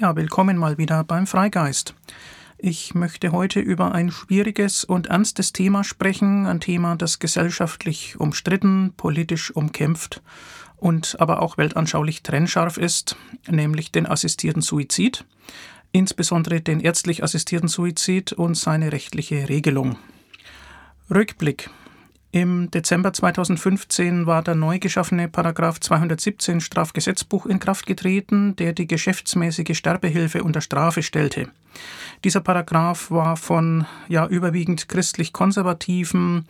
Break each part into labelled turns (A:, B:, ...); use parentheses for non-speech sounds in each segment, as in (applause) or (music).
A: Ja, willkommen mal wieder beim Freigeist. Ich möchte heute über ein schwieriges und ernstes Thema sprechen, ein Thema, das gesellschaftlich umstritten, politisch umkämpft und aber auch weltanschaulich trennscharf ist, nämlich den assistierten Suizid, insbesondere den ärztlich assistierten Suizid und seine rechtliche Regelung. Rückblick im Dezember 2015 war der neu geschaffene Paragraph 217 Strafgesetzbuch in Kraft getreten, der die geschäftsmäßige Sterbehilfe unter Strafe stellte. Dieser Paragraph war von ja überwiegend christlich-konservativen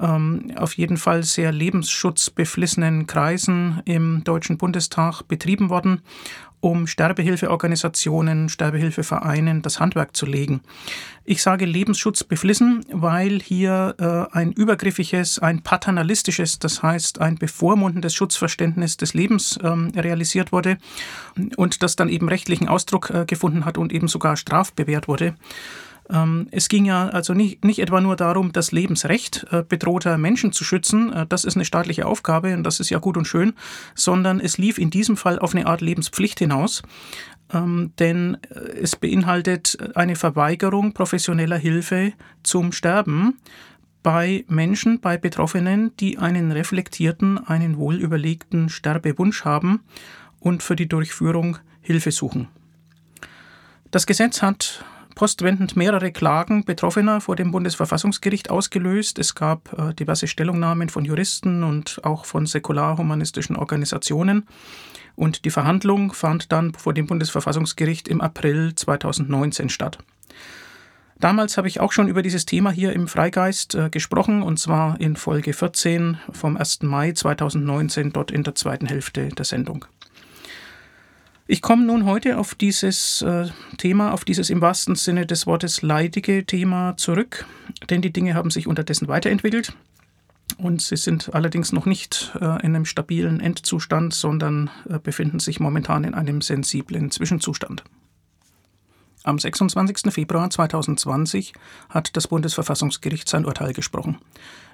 A: ähm, auf jeden Fall sehr lebensschutzbeflissenen Kreisen im Deutschen Bundestag betrieben worden, um Sterbehilfeorganisationen, Sterbehilfevereinen das Handwerk zu legen. Ich sage lebensschutzbeflissen, weil hier äh, ein übergriffiges, ein paternalistisches, das heißt ein bevormundendes Schutzverständnis des Lebens ähm, realisiert wurde und das dann eben rechtlichen Ausdruck äh, gefunden hat und eben sogar strafbewehrt wurde. Ähm, es ging ja also nicht, nicht etwa nur darum, das Lebensrecht äh, bedrohter Menschen zu schützen, äh, das ist eine staatliche Aufgabe und das ist ja gut und schön, sondern es lief in diesem Fall auf eine Art Lebenspflicht hinaus. Ähm, denn äh, es beinhaltet eine Verweigerung professioneller Hilfe zum Sterben bei Menschen, bei Betroffenen, die einen reflektierten, einen wohlüberlegten Sterbewunsch haben und für die Durchführung Hilfe suchen. Das Gesetz hat postwendend mehrere Klagen Betroffener vor dem Bundesverfassungsgericht ausgelöst. Es gab äh, diverse Stellungnahmen von Juristen und auch von säkular-humanistischen Organisationen. Und die Verhandlung fand dann vor dem Bundesverfassungsgericht im April 2019 statt. Damals habe ich auch schon über dieses Thema hier im Freigeist äh, gesprochen, und zwar in Folge 14 vom 1. Mai 2019, dort in der zweiten Hälfte der Sendung. Ich komme nun heute auf dieses äh, Thema, auf dieses im wahrsten Sinne des Wortes leidige Thema zurück, denn die Dinge haben sich unterdessen weiterentwickelt und sie sind allerdings noch nicht äh, in einem stabilen Endzustand, sondern äh, befinden sich momentan in einem sensiblen Zwischenzustand. Am 26. Februar 2020 hat das Bundesverfassungsgericht sein Urteil gesprochen.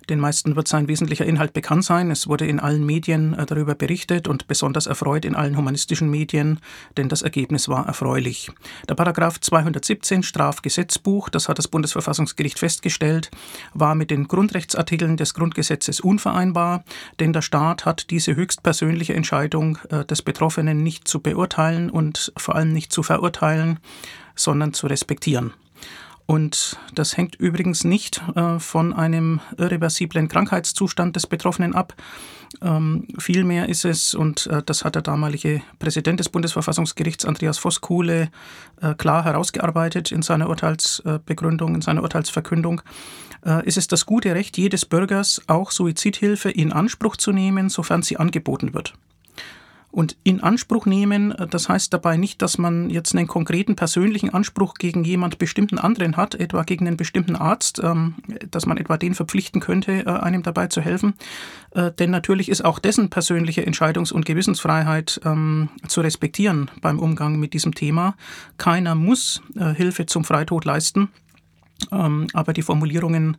A: Den meisten wird sein wesentlicher Inhalt bekannt sein. Es wurde in allen Medien äh, darüber berichtet und besonders erfreut in allen humanistischen Medien, denn das Ergebnis war erfreulich. Der Paragraph 217 Strafgesetzbuch, das hat das Bundesverfassungsgericht festgestellt, war mit den Grundrechtsartikeln des Grundgesetzes unvereinbar, denn der Staat hat diese höchstpersönliche Entscheidung äh, des Betroffenen nicht zu beurteilen und vor allem nicht zu verurteilen sondern zu respektieren. Und das hängt übrigens nicht äh, von einem irreversiblen Krankheitszustand des Betroffenen ab. Ähm, vielmehr ist es, und äh, das hat der damalige Präsident des Bundesverfassungsgerichts Andreas Voskuhle äh, klar herausgearbeitet in seiner Urteilsbegründung, in seiner Urteilsverkündung, äh, ist es das gute Recht jedes Bürgers, auch Suizidhilfe in Anspruch zu nehmen, sofern sie angeboten wird. Und in Anspruch nehmen, äh, das heißt dabei nicht, dass man jetzt einen konkreten persönlichen Anspruch gegen jemand bestimmten anderen hat, etwa gegen einen bestimmten Arzt, ähm, dass man etwa den verpflichten könnte, äh, einem dabei zu helfen. Äh, denn natürlich ist auch dessen persönliche Entscheidungs- und Gewissensfreiheit ähm, zu respektieren beim Umgang mit diesem Thema. Keiner muss Hilfe zum Freitod leisten, ähm, aber die Formulierungen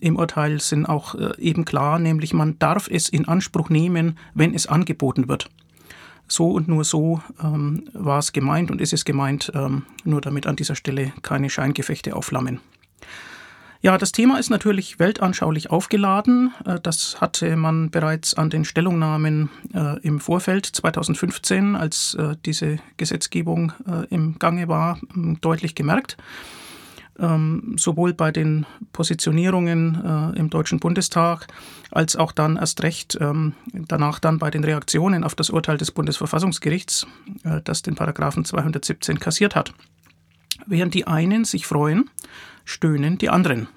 A: im Urteil sind auch äh, eben klar, nämlich man darf es in Anspruch nehmen, wenn es angeboten wird. So und nur so ähm, war es gemeint und ist es gemeint, ähm, nur damit an dieser Stelle keine Scheingefechte aufflammen. Ja, das Thema ist natürlich weltanschaulich aufgeladen. Äh, das hatte man bereits an den Stellungnahmen äh, im Vorfeld 2015, als diese Gesetzgebung im Gange war, deutlich gemerkt ähm, sowohl bei den Positionierungen äh, im Deutschen Bundestag als auch dann erst recht ähm, danach dann bei den Reaktionen auf das Urteil des Bundesverfassungsgerichts, äh, das den Paragraphen 217 kassiert hat. Während die einen sich freuen, stöhnen die anderen.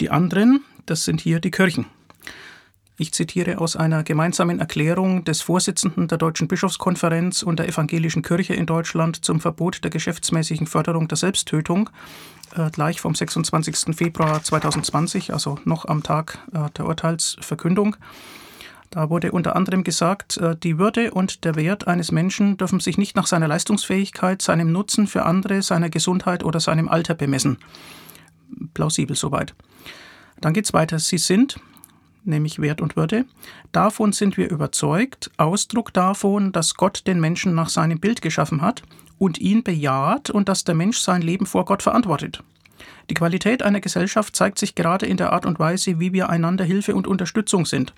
A: Die anderen, das sind hier die Kirchen. Ich zitiere aus einer gemeinsamen Erklärung des Vorsitzenden der Deutschen Bischofskonferenz und der Evangelischen Kirche in Deutschland zum Verbot der geschäftsmäßigen Förderung der Selbsttötung, äh, gleich vom 26. Februar 2020, also noch am Tag äh, der Urteilsverkündung. Da wurde unter anderem gesagt, äh, die Würde und der Wert eines Menschen dürfen sich nicht nach seiner Leistungsfähigkeit, seinem Nutzen für andere, seiner Gesundheit oder seinem Alter bemessen. Plausibel soweit. Dann geht es weiter. Sie sind, nämlich Wert und Würde. Davon sind wir überzeugt, Ausdruck davon, dass Gott den Menschen nach seinem Bild geschaffen hat und ihn bejaht und dass der Mensch sein Leben vor Gott verantwortet. Die Qualität einer Gesellschaft zeigt sich gerade in der Art und Weise, wie wir einander Hilfe und Unterstützung sind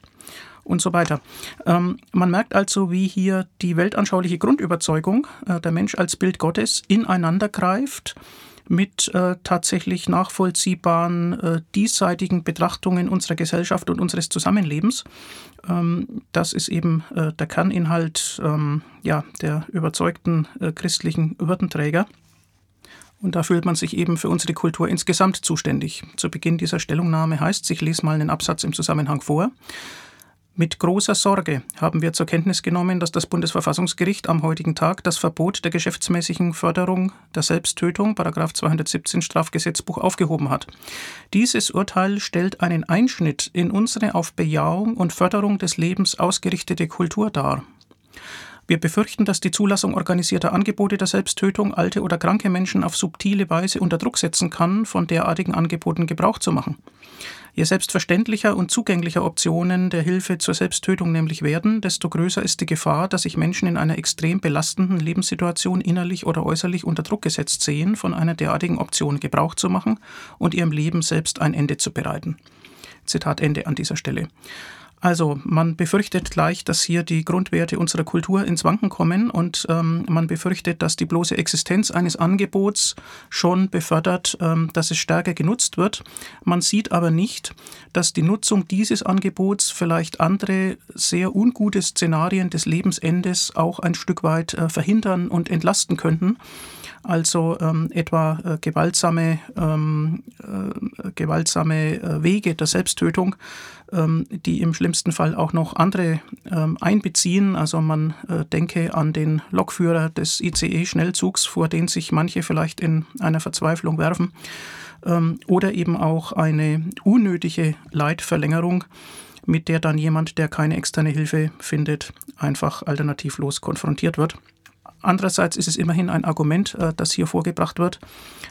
A: und so weiter. Ähm, man merkt also, wie hier die weltanschauliche Grundüberzeugung, äh, der Mensch als Bild Gottes, ineinander greift mit äh, tatsächlich nachvollziehbaren äh, diesseitigen Betrachtungen unserer Gesellschaft und unseres Zusammenlebens. Ähm, das ist eben äh, der Kerninhalt ähm, ja, der überzeugten äh, christlichen Würdenträger. Und da fühlt man sich eben für unsere Kultur insgesamt zuständig. Zu Beginn dieser Stellungnahme heißt ich lese mal einen Absatz im Zusammenhang vor. Mit großer Sorge haben wir zur Kenntnis genommen, dass das Bundesverfassungsgericht am heutigen Tag das Verbot der geschäftsmäßigen Förderung der Selbsttötung, 217 Strafgesetzbuch, aufgehoben hat. Dieses Urteil stellt einen Einschnitt in unsere auf Bejahung und Förderung des Lebens ausgerichtete Kultur dar. Wir befürchten, dass die Zulassung organisierter Angebote der Selbsttötung alte oder kranke Menschen auf subtile Weise unter Druck setzen kann, von derartigen Angeboten Gebrauch zu machen. Je selbstverständlicher und zugänglicher Optionen der Hilfe zur Selbsttötung nämlich werden, desto größer ist die Gefahr, dass sich Menschen in einer extrem belastenden Lebenssituation innerlich oder äußerlich unter Druck gesetzt sehen, von einer derartigen Option Gebrauch zu machen und ihrem Leben selbst ein Ende zu bereiten. Zitat Ende an dieser Stelle. Also man befürchtet gleich, dass hier die Grundwerte unserer Kultur ins Wanken kommen und ähm, man befürchtet, dass die bloße Existenz eines Angebots schon befördert, ähm, dass es stärker genutzt wird. Man sieht aber nicht, dass die Nutzung dieses Angebots vielleicht andere sehr ungute Szenarien des Lebensendes auch ein Stück weit äh, verhindern und entlasten könnten also ähm, etwa äh, gewaltsame, ähm, äh, gewaltsame äh, Wege der Selbsttötung, ähm, die im schlimmsten Fall auch noch andere ähm, einbeziehen. Also man äh, denke an den Lokführer des ICE-Schnellzugs, vor den sich manche vielleicht in einer Verzweiflung werfen, ähm, oder eben auch eine unnötige Leitverlängerung mit der dann jemand, der keine externe Hilfe findet, einfach alternativlos konfrontiert wird. Andererseits ist es immerhin ein Argument, äh, das hier vorgebracht wird,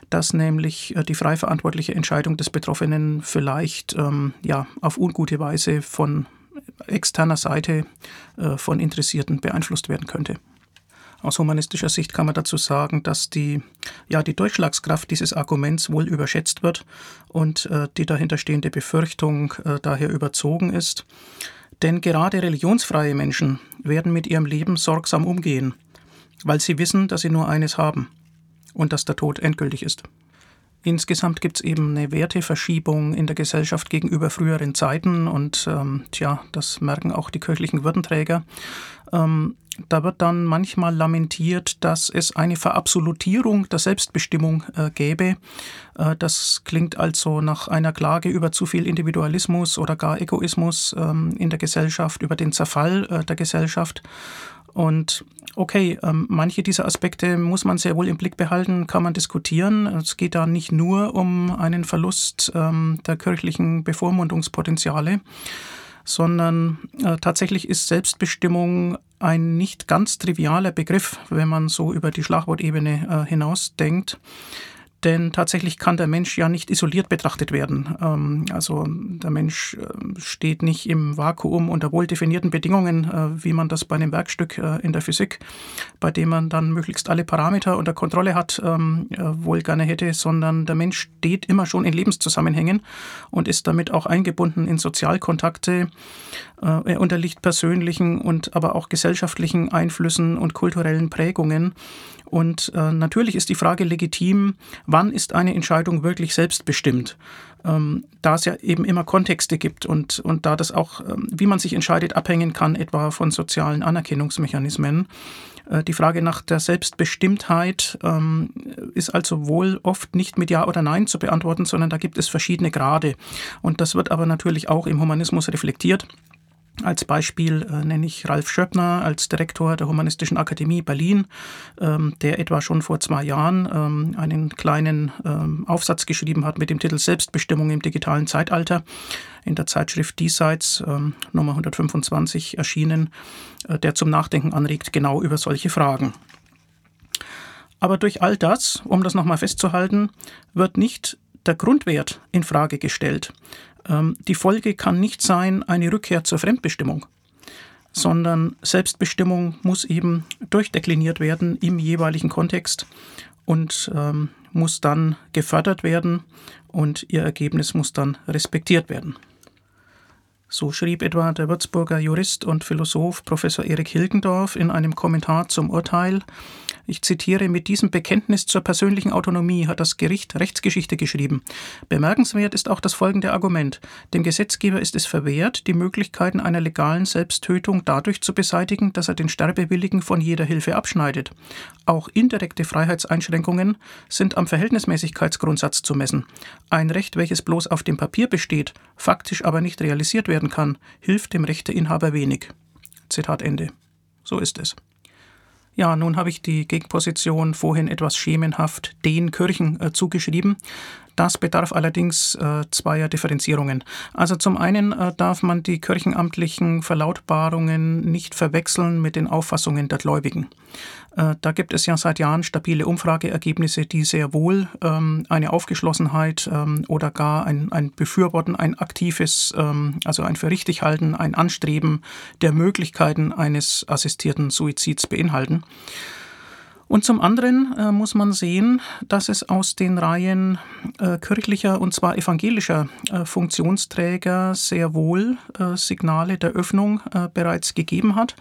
A: dass nämlich äh, die frei verantwortliche Entscheidung des Betroffenen vielleicht ähm, ja, auf ungute Weise von externer Seite äh, von Interessierten beeinflusst werden könnte. Aus humanistischer Sicht kann man dazu sagen, dass die, ja, die Durchschlagskraft dieses Arguments wohl überschätzt wird und äh, die dahinterstehende Befürchtung äh, daher überzogen ist. Denn gerade religionsfreie Menschen werden mit ihrem Leben sorgsam umgehen weil sie wissen, dass sie nur eines haben und dass der Tod endgültig ist. Insgesamt gibt es eben eine Werteverschiebung in der Gesellschaft gegenüber früheren Zeiten und ähm, tja, das merken auch die kirchlichen Würdenträger. Ähm, da wird dann manchmal lamentiert, dass es eine Verabsolutierung der Selbstbestimmung äh, gäbe. Äh, das klingt also nach einer Klage über zu viel Individualismus oder gar Egoismus ähm, in der Gesellschaft, über den Zerfall äh, der Gesellschaft. Und okay, ähm, manche dieser Aspekte muss man sehr wohl im Blick behalten, kann man diskutieren. Es geht da nicht nur um einen Verlust ähm, der kirchlichen Bevormundungspotenziale, sondern äh, tatsächlich ist Selbstbestimmung ein nicht ganz trivialer Begriff, wenn man so über die Schlagwortebene äh, hinaus denkt. Denn tatsächlich kann der Mensch ja nicht isoliert betrachtet werden. Ähm, also der Mensch äh, steht nicht im Vakuum unter wohl definierten Bedingungen, äh, wie man das bei einem Werkstück äh, in der Physik, bei dem man dann möglichst alle Parameter unter Kontrolle hat, ähm, wohl gerne hätte, sondern der Mensch steht immer schon in Lebenszusammenhängen und ist damit auch eingebunden in Sozialkontakte. Er unterliegt persönlichen und aber auch gesellschaftlichen Einflüssen und kulturellen Prägungen. Und natürlich ist die Frage legitim, wann ist eine Entscheidung wirklich selbstbestimmt? Ähm, da es ja eben immer Kontexte gibt und, und da das auch, ähm, wie man sich entscheidet, abhängen kann, etwa von sozialen Anerkennungsmechanismen. Äh, die Frage nach der Selbstbestimmtheit ähm, ist also wohl oft nicht mit Ja oder Nein zu beantworten, sondern da gibt es verschiedene Grade. Und das wird aber natürlich auch im Humanismus reflektiert. Als Beispiel äh, nenne ich Ralf Schöppner als Direktor der Humanistischen Akademie Berlin, ähm, der etwa schon vor zwei Jahren ähm, einen kleinen ähm, Aufsatz geschrieben hat mit dem Titel Selbstbestimmung im digitalen Zeitalter in der Zeitschrift Diesseits ähm, Nummer 125 erschienen, äh, der zum Nachdenken anregt genau über solche Fragen. Aber durch all das, um das nochmal festzuhalten, wird nicht der Grundwert in Frage gestellt. Ähm, die Folge kann nicht sein eine Rückkehr zur Fremdbestimmung, sondern Selbstbestimmung muss eben durchdekliniert werden im jeweiligen Kontext und ähm, muss dann gefördert werden und ihr Ergebnis muss dann respektiert werden. So schrieb etwa der Würzburger Jurist und Philosoph Professor Erik Hilgendorf in einem Kommentar zum Urteil, ich zitiere, mit diesem Bekenntnis zur persönlichen Autonomie hat das Gericht Rechtsgeschichte geschrieben. Bemerkenswert ist auch das folgende Argument. Dem Gesetzgeber ist es verwehrt, die Möglichkeiten einer legalen Selbsttötung dadurch zu beseitigen, dass er den Sterbewilligen von jeder Hilfe abschneidet. Auch indirekte Freiheitseinschränkungen sind am Verhältnismäßigkeitsgrundsatz zu messen. Ein Recht, welches bloß auf dem Papier besteht, faktisch aber nicht realisiert werden kann, hilft dem Rechteinhaber wenig. Zitat Ende. So ist es. Ja, nun habe ich die Gegenposition vorhin etwas schemenhaft den Kirchen äh, zugeschrieben. Das bedarf allerdings äh, zweier Differenzierungen. Also zum einen äh, darf man die kirchenamtlichen Verlautbarungen nicht verwechseln mit den Auffassungen der Gläubigen. Äh, da gibt es ja seit Jahren stabile Umfrageergebnisse, die sehr wohl ähm, eine Aufgeschlossenheit ähm, oder gar ein, ein Befürworten, ein aktives, ähm, also ein für richtig halten, ein Anstreben der Möglichkeiten eines assistierten Suizids beinhalten. Und zum anderen äh, muss man sehen, dass es aus den Reihen äh, kirchlicher und zwar evangelischer äh, Funktionsträger sehr wohl äh, Signale der Öffnung äh, bereits gegeben hat.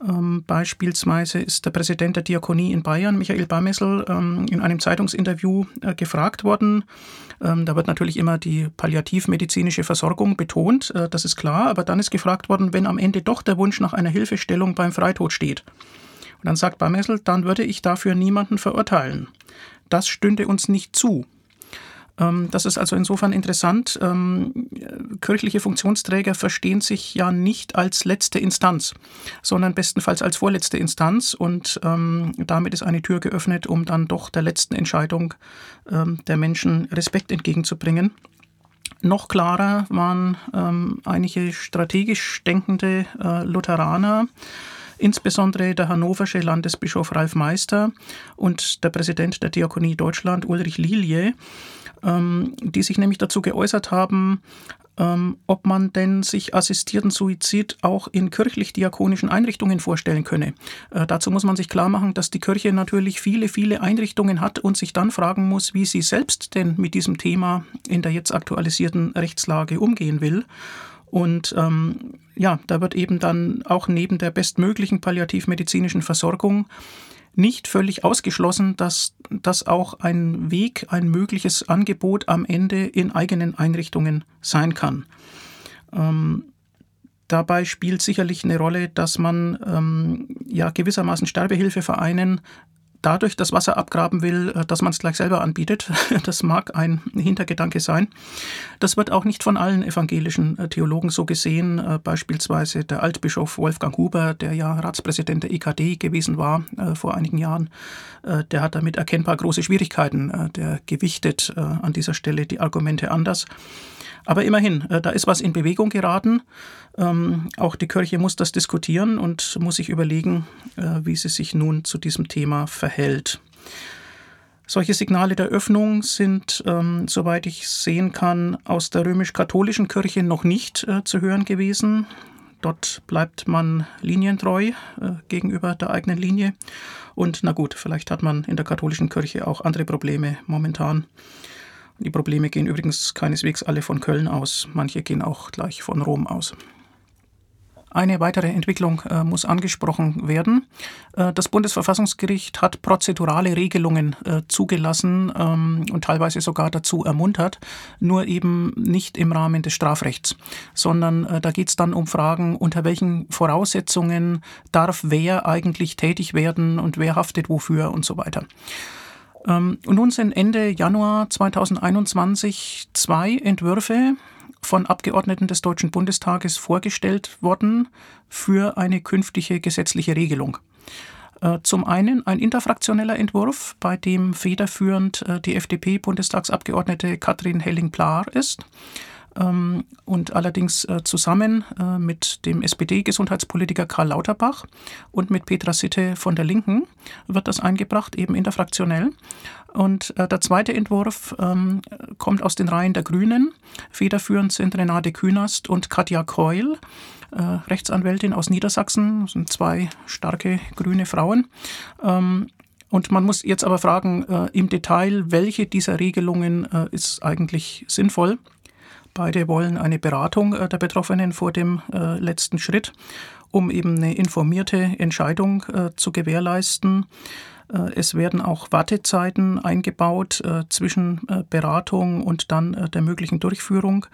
A: Ähm, beispielsweise ist der Präsident der Diakonie in Bayern, Michael Barmessel, ähm, in einem Zeitungsinterview äh, gefragt worden. Ähm, da wird natürlich immer die palliativmedizinische Versorgung betont, das ist klar, aber dann ist gefragt worden, wenn am Ende doch der Wunsch nach einer Hilfestellung beim Freitod steht und dann sagt Barmessel, dann würde ich dafür niemanden verurteilen. Das stünde uns nicht zu. Ähm, das ist also insofern interessant. Ähm, kirchliche Funktionsträger verstehen sich ja nicht als letzte Instanz, sondern bestenfalls als vorletzte Instanz. Und ähm, damit ist eine Tür geöffnet, um dann doch der letzten Entscheidung der Menschen Respekt entgegenzubringen. Noch klarer waren einige strategisch denkende äh, Lutheraner, insbesondere der hannoversche Landesbischof Ralf Meister und der Präsident der Diakonie Deutschland Ulrich Lilie, ähm, die sich nämlich dazu geäußert haben, ähm, ob man denn sich assistierten Suizid auch in kirchlich-diakonischen Einrichtungen vorstellen könne. Äh, dazu muss man sich klar machen, dass die Kirche natürlich viele, viele Einrichtungen hat und sich dann fragen muss, wie sie selbst denn mit diesem Thema in der jetzt aktualisierten Rechtslage umgehen will. Und ähm, ja, da wird eben dann auch neben der bestmöglichen palliativmedizinischen Versorgung nicht völlig ausgeschlossen, dass das auch ein Weg, ein mögliches Angebot am Ende in eigenen Einrichtungen sein kann. Ähm, dabei spielt sicherlich eine Rolle, dass man ähm, ja gewissermaßen Sterbehilfevereinen dadurch das Wasser abgraben will, äh, dass man es gleich selber anbietet. (laughs) Das mag ein Hintergedanke sein. Das wird auch nicht von allen evangelischen äh, Theologen so gesehen. Äh, beispielsweise der Altbischof Wolfgang Huber, der ja Ratspräsident der EKD gewesen war vor einigen Jahren, der hat damit erkennbar große Schwierigkeiten. Der gewichtet an dieser Stelle die Argumente anders. Aber immerhin, da ist was in Bewegung geraten. Ähm, auch die Kirche muss das diskutieren und muss sich überlegen, wie sie sich nun zu diesem Thema verhält. Solche Signale der Öffnung sind, ähm, soweit ich sehen kann, aus der römisch-katholischen Kirche noch nicht äh, zu hören gewesen. Dort bleibt man linientreu äh, gegenüber der eigenen Linie. Und na gut, vielleicht hat man in der katholischen Kirche auch andere Probleme momentan. Die Probleme gehen übrigens keineswegs alle von Köln aus, manche gehen auch gleich von Rom aus. Eine weitere Entwicklung äh, muss angesprochen werden. Äh, das Bundesverfassungsgericht hat prozedurale Regelungen äh, zugelassen ähm, und teilweise sogar dazu ermuntert, nur eben nicht im Rahmen des Strafrechts, sondern äh, da geht es dann um Fragen, unter welchen Voraussetzungen darf wer eigentlich tätig werden und wer haftet wofür und so weiter. Ähm, und nun sind Ende Januar 2021 zwei Entwürfe von Abgeordneten des Deutschen Bundestages vorgestellt worden für eine künftige gesetzliche Regelung. Äh, zum einen ein interfraktioneller Entwurf, bei dem federführend äh, die FDP-Bundestagsabgeordnete Katrin Helling-Plahr ist. ähm, und allerdings äh, zusammen mit dem SPD-Gesundheitspolitiker Karl Lauterbach und mit Petra Sitte von der Linken wird das eingebracht, eben interfraktionell. Und äh, der zweite Entwurf ähm, kommt aus den Reihen der Grünen. Federführend sind Renate Künast und Katja Keul, äh, Rechtsanwältin aus Niedersachsen. Das sind zwei starke grüne Frauen. Ähm, und man muss jetzt aber fragen, äh, im Detail, welche dieser Regelungen äh, ist eigentlich sinnvoll. Beide wollen eine Beratung äh, der Betroffenen vor dem äh, letzten Schritt, um eben eine informierte Entscheidung zu gewährleisten. Es werden auch Wartezeiten eingebaut zwischen Beratung und dann der möglichen Durchführung.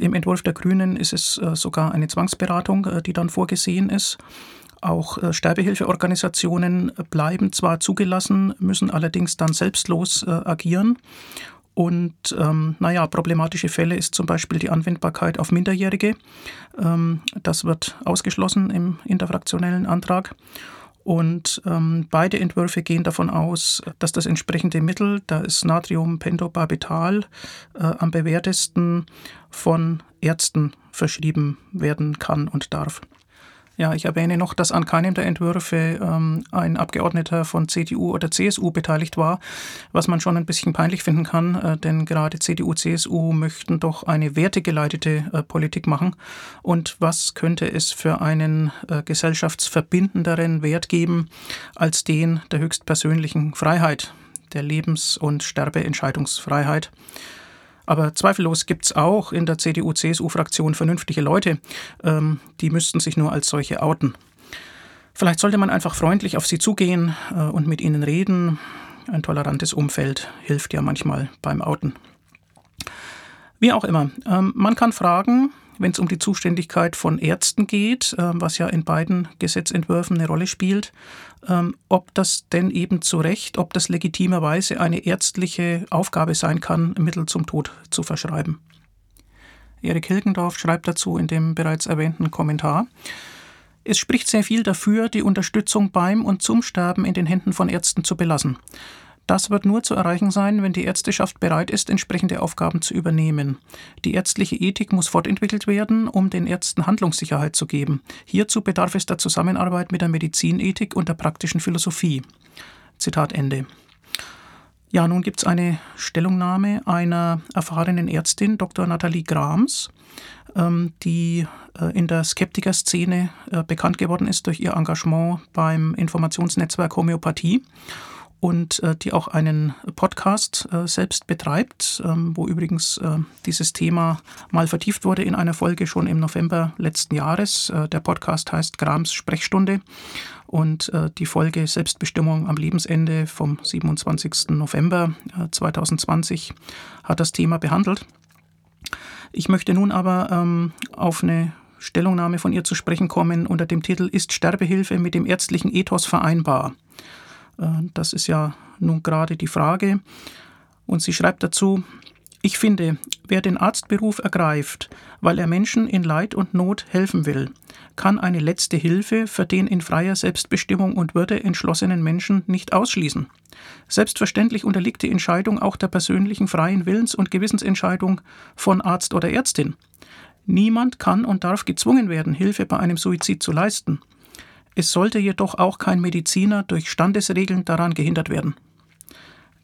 A: Im Entwurf der Grünen ist es sogar eine Zwangsberatung, die dann vorgesehen ist. Auch Sterbehilfeorganisationen bleiben zwar zugelassen, müssen allerdings dann selbstlos agieren. Und ähm, naja, problematische Fälle ist zum Beispiel die Anwendbarkeit auf Minderjährige. Ähm, das wird ausgeschlossen im interfraktionellen Antrag. Und ähm, beide Entwürfe gehen davon aus, dass das entsprechende Mittel, da ist Natriumpentobarbital, äh, am bewährtesten von Ärzten verschrieben werden kann und darf. Ja, ich erwähne noch, dass an keinem der Entwürfe ähm, ein Abgeordneter von CDU oder CSU beteiligt war, was man schon ein bisschen peinlich finden kann, äh, denn gerade CDU, CSU möchten doch eine wertegeleitete äh, Politik machen. Und was könnte es für einen äh, gesellschaftsverbindenderen Wert geben als den der höchstpersönlichen Freiheit, der Lebens- und Sterbeentscheidungsfreiheit? Aber zweifellos gibt es auch in der CDU-CSU-Fraktion vernünftige Leute, ähm, die müssten sich nur als solche outen. Vielleicht sollte man einfach freundlich auf sie zugehen äh, und mit ihnen reden. Ein tolerantes Umfeld hilft ja manchmal beim Outen. Wie auch immer, ähm, man kann fragen, wenn es um die Zuständigkeit von Ärzten geht, äh, was ja in beiden Gesetzentwürfen eine Rolle spielt, ähm, ob das denn eben zu Recht, ob das legitimerweise eine ärztliche Aufgabe sein kann, Mittel zum Tod zu verschreiben. Erik Hilgendorf schreibt dazu in dem bereits erwähnten Kommentar, es spricht sehr viel dafür, die Unterstützung beim und zum Sterben in den Händen von Ärzten zu belassen. Das wird nur zu erreichen sein, wenn die Ärzteschaft bereit ist, entsprechende Aufgaben zu übernehmen. Die ärztliche Ethik muss fortentwickelt werden, um den Ärzten Handlungssicherheit zu geben. Hierzu bedarf es der Zusammenarbeit mit der Medizinethik und der praktischen Philosophie. Zitat Ende. Ja, nun gibt es eine Stellungnahme einer erfahrenen Ärztin, Dr. Nathalie Grams, ähm, die äh, in der Skeptiker-Szene äh, bekannt geworden ist durch ihr Engagement beim Informationsnetzwerk Homöopathie und äh, die auch einen Podcast äh, selbst betreibt, ähm, wo übrigens äh, dieses Thema mal vertieft wurde in einer Folge schon im November letzten Jahres. Äh, der Podcast heißt Grams Sprechstunde und äh, die Folge Selbstbestimmung am Lebensende vom 27. November 2020 äh, hat das Thema behandelt. Ich möchte nun aber ähm, auf eine Stellungnahme von ihr zu sprechen kommen unter dem Titel Ist Sterbehilfe mit dem ärztlichen Ethos vereinbar? Äh, das ist ja nun gerade die Frage. Und sie schreibt dazu, ich finde, wer den Arztberuf ergreift, weil er Menschen in Leid und Not helfen will, kann eine letzte Hilfe für den in freier Selbstbestimmung und Würde entschlossenen Menschen nicht ausschließen. Selbstverständlich unterliegt die Entscheidung auch der persönlichen freien Willens- und Gewissensentscheidung von Arzt oder Ärztin. Niemand kann und darf gezwungen werden, Hilfe bei einem Suizid zu leisten. Es sollte jedoch auch kein Mediziner durch Standesregeln daran gehindert werden.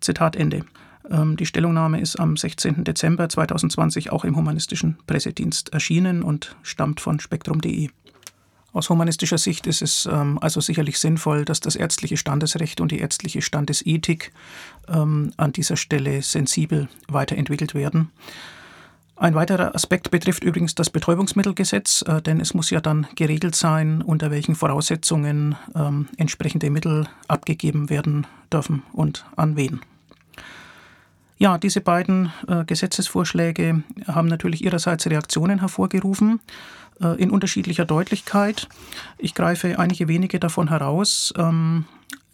A: Zitat Ende. Ähm, die Stellungnahme ist am 16. Dezember 2020 auch im Humanistischen Pressedienst erschienen und stammt von spektrum.de. Aus humanistischer Sicht ist es ähm, also sicherlich sinnvoll, dass das ärztliche Standesrecht und die ärztliche Standesethik ähm, an dieser Stelle sensibel weiterentwickelt werden. Ein weiterer Aspekt betrifft übrigens das Betäubungsmittelgesetz, äh, denn es muss ja dann geregelt sein, unter welchen Voraussetzungen ähm, entsprechende Mittel abgegeben werden dürfen und an wen. Ja, diese beiden äh, Gesetzesvorschläge haben natürlich ihrerseits Reaktionen hervorgerufen äh, in unterschiedlicher Deutlichkeit. Ich greife einige wenige davon heraus. Ähm,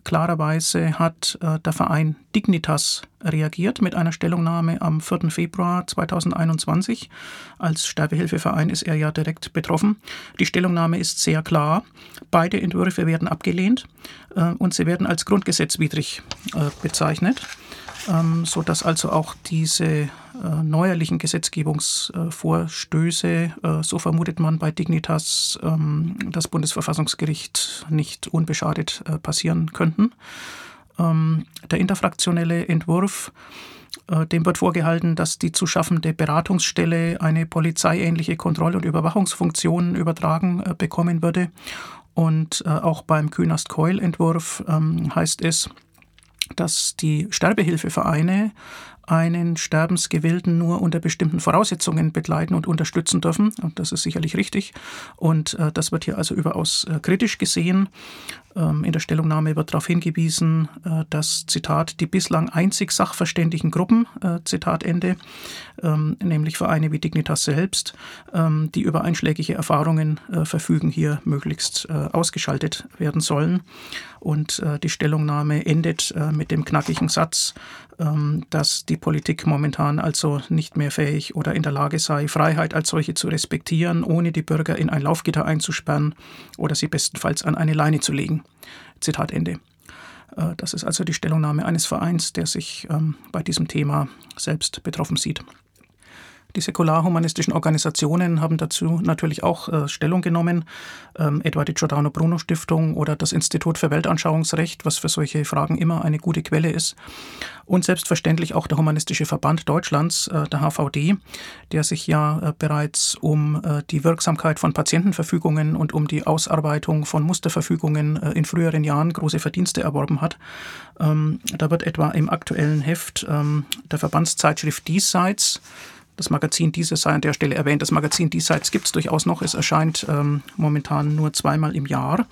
A: Klarerweise hat äh, der Verein Dignitas reagiert mit einer Stellungnahme am 4. Februar 2021. Als Sterbehilfeverein ist er ja direkt betroffen. Die Stellungnahme ist sehr klar. Beide Entwürfe werden abgelehnt äh, und sie werden als grundgesetzwidrig äh, bezeichnet. Ähm, sodass also auch diese äh, neuerlichen Gesetzgebungsvorstöße, äh, so vermutet man bei Dignitas, ähm, das Bundesverfassungsgericht nicht unbeschadet äh, passieren könnten. Ähm, der interfraktionelle Entwurf äh, dem wird vorgehalten, dass die zu schaffende Beratungsstelle eine polizeiähnliche Kontroll- und Überwachungsfunktion übertragen äh, bekommen würde. Und äh, auch beim Künast-Keul-Entwurf ähm, heißt es, dass die Sterbehilfevereine einen Sterbensgewillten nur unter bestimmten Voraussetzungen begleiten und unterstützen dürfen. Und das ist sicherlich richtig. Und äh, das wird hier also überaus äh, kritisch gesehen. Ähm, in der Stellungnahme wird darauf hingewiesen, äh, dass, Zitat, die bislang einzig sachverständigen Gruppen, äh, Zitat Ende, ähm, nämlich Vereine wie Dignitas selbst, ähm, die über einschlägige Erfahrungen äh, verfügen, hier möglichst ausgeschaltet werden sollen. Und die Stellungnahme endet mit dem knackigen Satz, dass die Politik momentan also nicht mehr fähig oder in der Lage sei, Freiheit als solche zu respektieren, ohne die Bürger in ein Laufgitter einzusperren oder sie bestenfalls an eine Leine zu legen. Zitat Ende. Äh, das ist also die Stellungnahme eines Vereins, der sich ähm, bei diesem Thema selbst betroffen sieht. Die säkular-humanistischen Organisationen haben dazu natürlich auch äh, Stellung genommen, ähm, etwa die Giordano Bruno Stiftung oder das Institut für Weltanschauungsrecht, was für solche Fragen immer eine gute Quelle ist. Und selbstverständlich auch der Humanistische Verband Deutschlands, äh, der HVD, der sich ja äh, bereits um äh, die Wirksamkeit von Patientenverfügungen und um die Ausarbeitung von Musterverfügungen äh, in früheren Jahren große Verdienste erworben hat. Ähm, da wird etwa im aktuellen Heft ähm, der Verbandszeitschrift Diesseits das Magazin Dieses sei an der Stelle erwähnt. Das Magazin Diesseits gibt es durchaus noch. Es erscheint ähm, momentan nur zweimal im Jahr,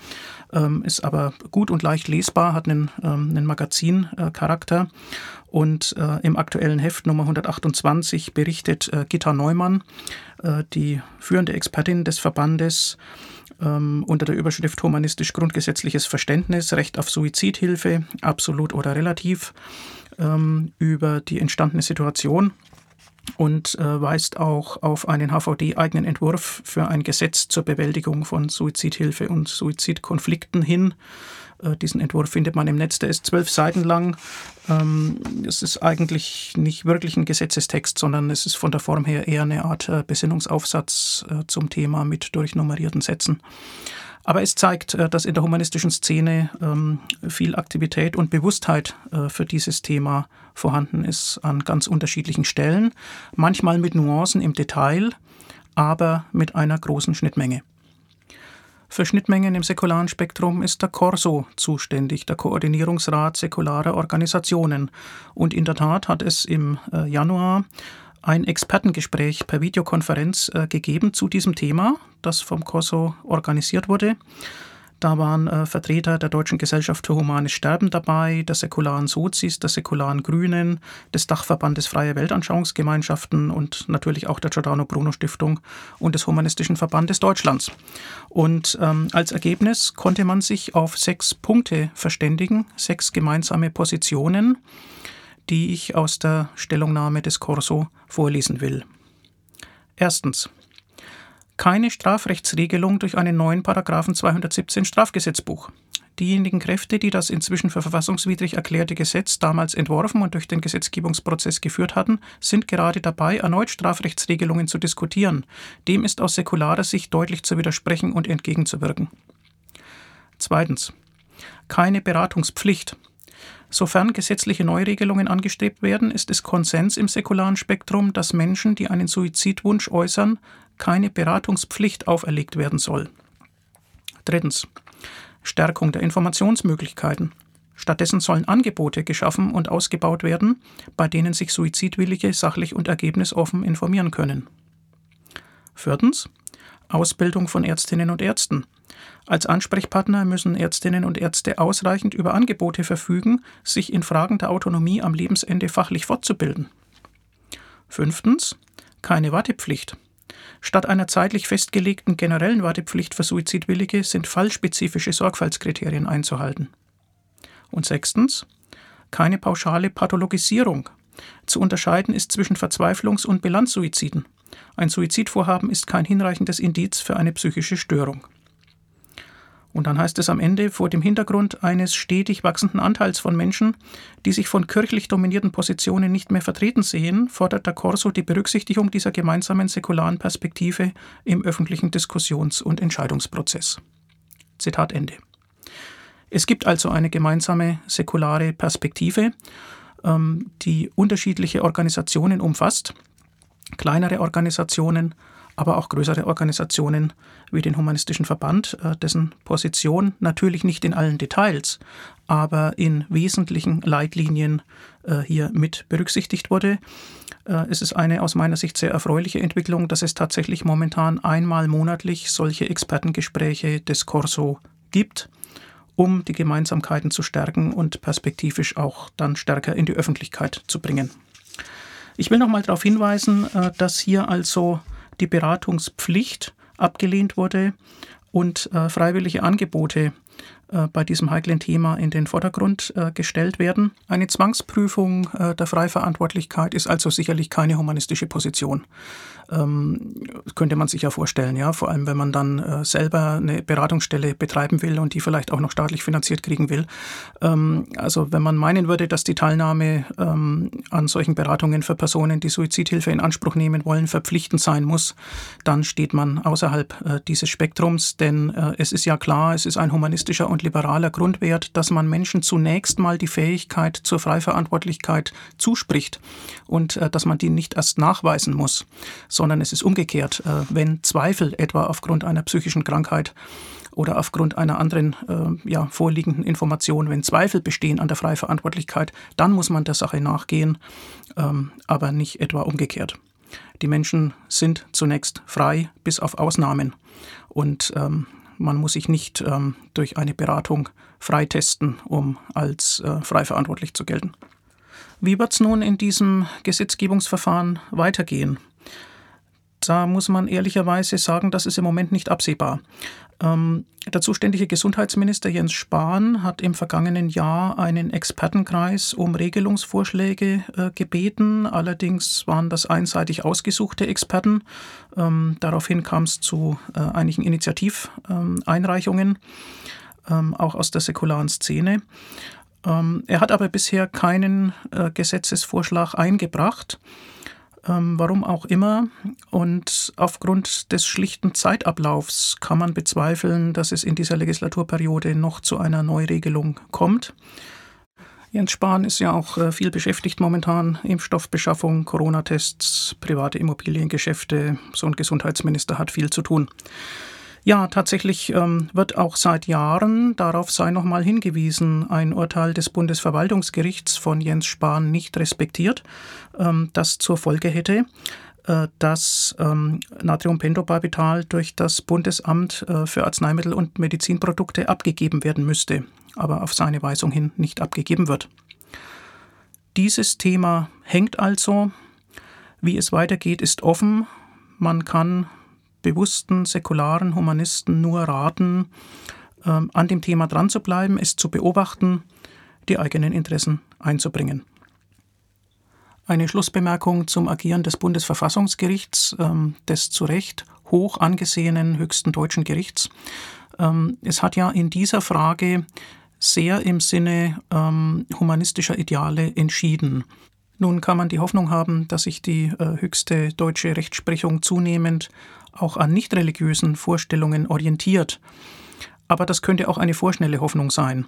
A: ähm, ist aber gut und leicht lesbar, hat einen, ähm, einen Magazincharakter. und äh, im aktuellen Heft Nummer 128 berichtet äh, Gitta Neumann, äh, die führende Expertin des Verbandes, ähm, unter der Überschrift Humanistisch-Grundgesetzliches Verständnis, Recht auf Suizidhilfe, absolut oder relativ, ähm, über die entstandene Situation und äh, weist auch auf einen HVD-eigenen Entwurf für ein Gesetz zur Bewältigung von Suizidhilfe und Suizidkonflikten hin. Äh, diesen Entwurf findet man im Netz, der ist zwölf Seiten lang. Ähm, es ist eigentlich nicht wirklich ein Gesetzestext, sondern es ist von der Form her eher eine Art äh, Besinnungsaufsatz äh, zum Thema mit durchnummerierten Sätzen. Aber es zeigt, dass in der humanistischen Szene ähm, viel Aktivität und Bewusstheit für dieses Thema vorhanden ist an ganz unterschiedlichen Stellen, manchmal mit Nuancen im Detail, aber mit einer großen Schnittmenge. Für Schnittmengen im säkularen Spektrum ist der Corso zuständig, der Koordinierungsrat säkularer Organisationen. Und in der Tat hat es im äh, Januar ein Expertengespräch per Videokonferenz äh, gegeben zu diesem Thema, das vom COSO organisiert wurde. Da waren äh, Vertreter der Deutschen Gesellschaft für Humanes Sterben dabei, der säkularen Sozis, der säkularen Grünen, des Dachverbandes Freie Weltanschauungsgemeinschaften und natürlich auch der Giordano Bruno Stiftung und des Humanistischen Verbandes Deutschlands. Und ähm, als Ergebnis konnte man sich auf sechs Punkte verständigen, sechs gemeinsame Positionen die ich aus der Stellungnahme des Corso vorlesen will. Erstens. Keine Strafrechtsregelung durch einen neuen Paragraphen 217 Strafgesetzbuch. Diejenigen Kräfte, die das inzwischen für verfassungswidrig erklärte Gesetz damals entworfen und durch den Gesetzgebungsprozess geführt hatten, sind gerade dabei, erneut Strafrechtsregelungen zu diskutieren. Dem ist aus säkularer Sicht deutlich zu widersprechen und entgegenzuwirken. Zweitens. Keine Beratungspflicht. Sofern gesetzliche Neuregelungen angestrebt werden, ist es Konsens im säkularen Spektrum, dass Menschen, die einen Suizidwunsch äußern, keine Beratungspflicht auferlegt werden soll. Drittens. Stärkung der Informationsmöglichkeiten. Stattdessen sollen Angebote geschaffen und ausgebaut werden, bei denen sich Suizidwillige sachlich und ergebnisoffen informieren können. Viertens. Ausbildung von Ärztinnen und Ärzten. Als Ansprechpartner müssen Ärztinnen und Ärzte ausreichend über Angebote verfügen, sich in Fragen der Autonomie am Lebensende fachlich fortzubilden. Fünftens. Keine Wartepflicht. Statt einer zeitlich festgelegten generellen Wartepflicht für Suizidwillige sind fallspezifische Sorgfaltskriterien einzuhalten. Und sechstens. Keine pauschale Pathologisierung. Zu unterscheiden ist zwischen Verzweiflungs- und Bilanzsuiziden. Ein Suizidvorhaben ist kein hinreichendes Indiz für eine psychische Störung. Und dann heißt es am Ende, vor dem Hintergrund eines stetig wachsenden Anteils von Menschen, die sich von kirchlich dominierten Positionen nicht mehr vertreten sehen, fordert der Corso die Berücksichtigung dieser gemeinsamen säkularen Perspektive im öffentlichen Diskussions- und Entscheidungsprozess. Zitat Ende. Es gibt also eine gemeinsame säkulare Perspektive, ähm, die unterschiedliche Organisationen umfasst, kleinere Organisationen, aber auch größere Organisationen wie den Humanistischen Verband, äh, dessen Position natürlich nicht in allen Details, aber in wesentlichen Leitlinien äh, hier mit berücksichtigt wurde. Äh, es ist eine aus meiner Sicht sehr erfreuliche Entwicklung, dass es tatsächlich momentan einmal monatlich solche Expertengespräche des Corso gibt, um die Gemeinsamkeiten zu stärken und perspektivisch auch dann stärker in die Öffentlichkeit zu bringen. Ich will noch mal darauf hinweisen, dass hier also die Beratungspflicht abgelehnt wurde und äh, freiwillige Angebote äh, bei diesem heiklen Thema in den Vordergrund äh, gestellt werden. Eine Zwangsprüfung äh, der Freiverantwortlichkeit ist also sicherlich keine humanistische Position. Ähm, könnte man sich ja vorstellen, ja, vor allem wenn man dann äh, selber eine Beratungsstelle betreiben will und die vielleicht auch noch staatlich finanziert kriegen will. Ähm, also wenn man meinen würde, dass die Teilnahme ähm, an solchen Beratungen für Personen, die Suizidhilfe in Anspruch nehmen wollen, verpflichtend sein muss, dann steht man außerhalb äh, dieses Spektrums, denn äh, es ist ja klar, es ist ein humanistischer und liberaler Grundwert, dass man Menschen zunächst mal die Fähigkeit zur Freiverantwortlichkeit zuspricht und äh, dass man die nicht erst nachweisen muss sondern es ist umgekehrt. Äh, wenn Zweifel etwa aufgrund einer psychischen Krankheit oder aufgrund einer anderen äh, ja, vorliegenden Information, wenn Zweifel bestehen an der Freiverantwortlichkeit, dann muss man der Sache nachgehen, ähm, aber nicht etwa umgekehrt. Die Menschen sind zunächst frei, bis auf Ausnahmen. Und ähm, man muss sich nicht ähm, durch eine Beratung freitesten, um als äh, frei verantwortlich zu gelten. Wie wird es nun in diesem Gesetzgebungsverfahren weitergehen? Da muss man ehrlicherweise sagen, das ist im Moment nicht absehbar. Ähm, der zuständige Gesundheitsminister Jens Spahn hat im vergangenen Jahr einen Expertenkreis um Regelungsvorschläge äh, gebeten. Allerdings waren das einseitig ausgesuchte Experten. Ähm, daraufhin kam es zu äh, einigen Initiativeinreichungen, ähm, auch aus der säkularen Szene. Ähm, er hat aber bisher keinen äh, Gesetzesvorschlag eingebracht warum auch immer. Und aufgrund des schlichten Zeitablaufs kann man bezweifeln, dass es in dieser Legislaturperiode noch zu einer Neuregelung kommt. Jens Spahn ist ja auch äh, viel beschäftigt momentan. Impfstoffbeschaffung, Corona-Tests, private Immobiliengeschäfte. So ein Gesundheitsminister hat viel zu tun. Ja, tatsächlich ähm, wird auch seit Jahren, darauf sei nochmal hingewiesen, ein Urteil des Bundesverwaltungsgerichts von Jens Spahn nicht respektiert, ähm, das zur Folge hätte, äh, dass ähm, Natriumpentobarbital durch das Bundesamt äh, für Arzneimittel und Medizinprodukte abgegeben werden müsste, aber auf seine Weisung hin nicht abgegeben wird. Dieses Thema hängt also. Wie es weitergeht, ist offen. Man kann bewussten säkularen Humanisten nur raten, ähm, an dem Thema dran zu bleiben, es zu beobachten, die eigenen Interessen einzubringen. Eine Schlussbemerkung zum Agieren des Bundesverfassungsgerichts, ähm, des zu Recht hoch angesehenen höchsten deutschen Gerichts. Ähm, es hat ja in dieser Frage sehr im Sinne humanistischer Ideale entschieden. Nun kann man die Hoffnung haben, dass sich die äh, höchste deutsche Rechtsprechung zunehmend auch an nicht religiösen Vorstellungen orientiert. Aber das könnte auch eine vorschnelle Hoffnung sein.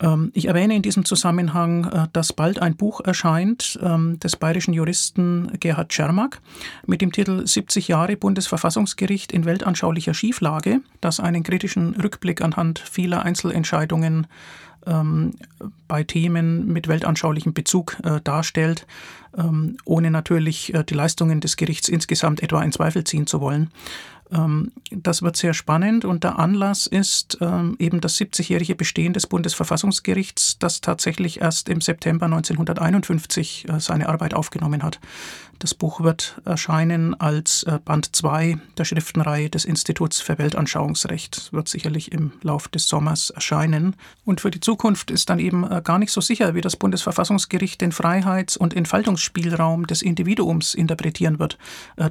A: Ähm, ich erwähne in diesem Zusammenhang, äh, dass bald ein Buch erscheint ähm, des bayerischen Juristen Gerhard Czermak mit dem Titel 70 Jahre Bundesverfassungsgericht in weltanschaulicher Schieflage, das einen kritischen Rückblick anhand vieler Einzelentscheidungen ähm, bei Themen mit weltanschaulichem Bezug äh, darstellt, ähm, ohne natürlich äh, die Leistungen des Gerichts insgesamt etwa in Zweifel ziehen zu wollen. Ähm, das wird sehr spannend und der Anlass ist ähm, eben das 70-jährige Bestehen des Bundesverfassungsgerichts, das tatsächlich erst im September 1951 äh, seine Arbeit aufgenommen hat. Das Buch wird erscheinen als äh, Band 2 der Schriftenreihe des Instituts für Weltanschauungsrecht. Es wird sicherlich im Lauf des Sommers erscheinen. Und für die Zukunft ist dann eben äh, gar nicht so sicher, wie das Bundesverfassungsgericht den Freiheits- und Entfaltungsspielraum des Individuums interpretieren wird.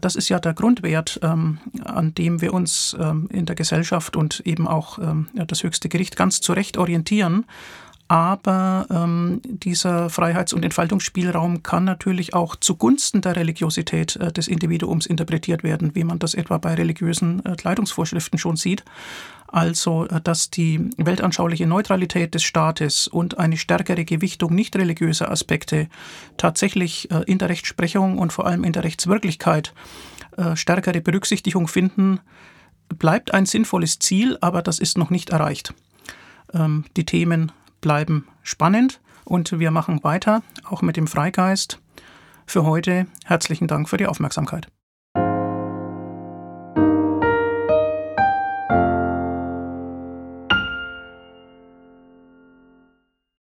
A: Das ist ja der Grundwert, ähm, an an dem wir uns ähm, in der Gesellschaft und eben auch ähm, das höchste Gericht ganz zu Recht orientieren. Aber ähm, dieser Freiheits- und Entfaltungsspielraum kann natürlich auch zugunsten der Religiosität äh, des Individuums interpretiert werden, wie man das etwa bei religiösen äh, Kleidungsvorschriften schon sieht. Also, äh, dass die weltanschauliche Neutralität des Staates und eine stärkere Gewichtung nicht religiöser Aspekte tatsächlich äh, in der Rechtsprechung und vor allem in der Rechtswirklichkeit äh, stärkere Berücksichtigung finden, bleibt ein sinnvolles Ziel, aber das ist noch nicht erreicht. Ähm, die Themen bleiben spannend und wir machen weiter, auch mit dem Freigeist. Für heute herzlichen Dank für die Aufmerksamkeit.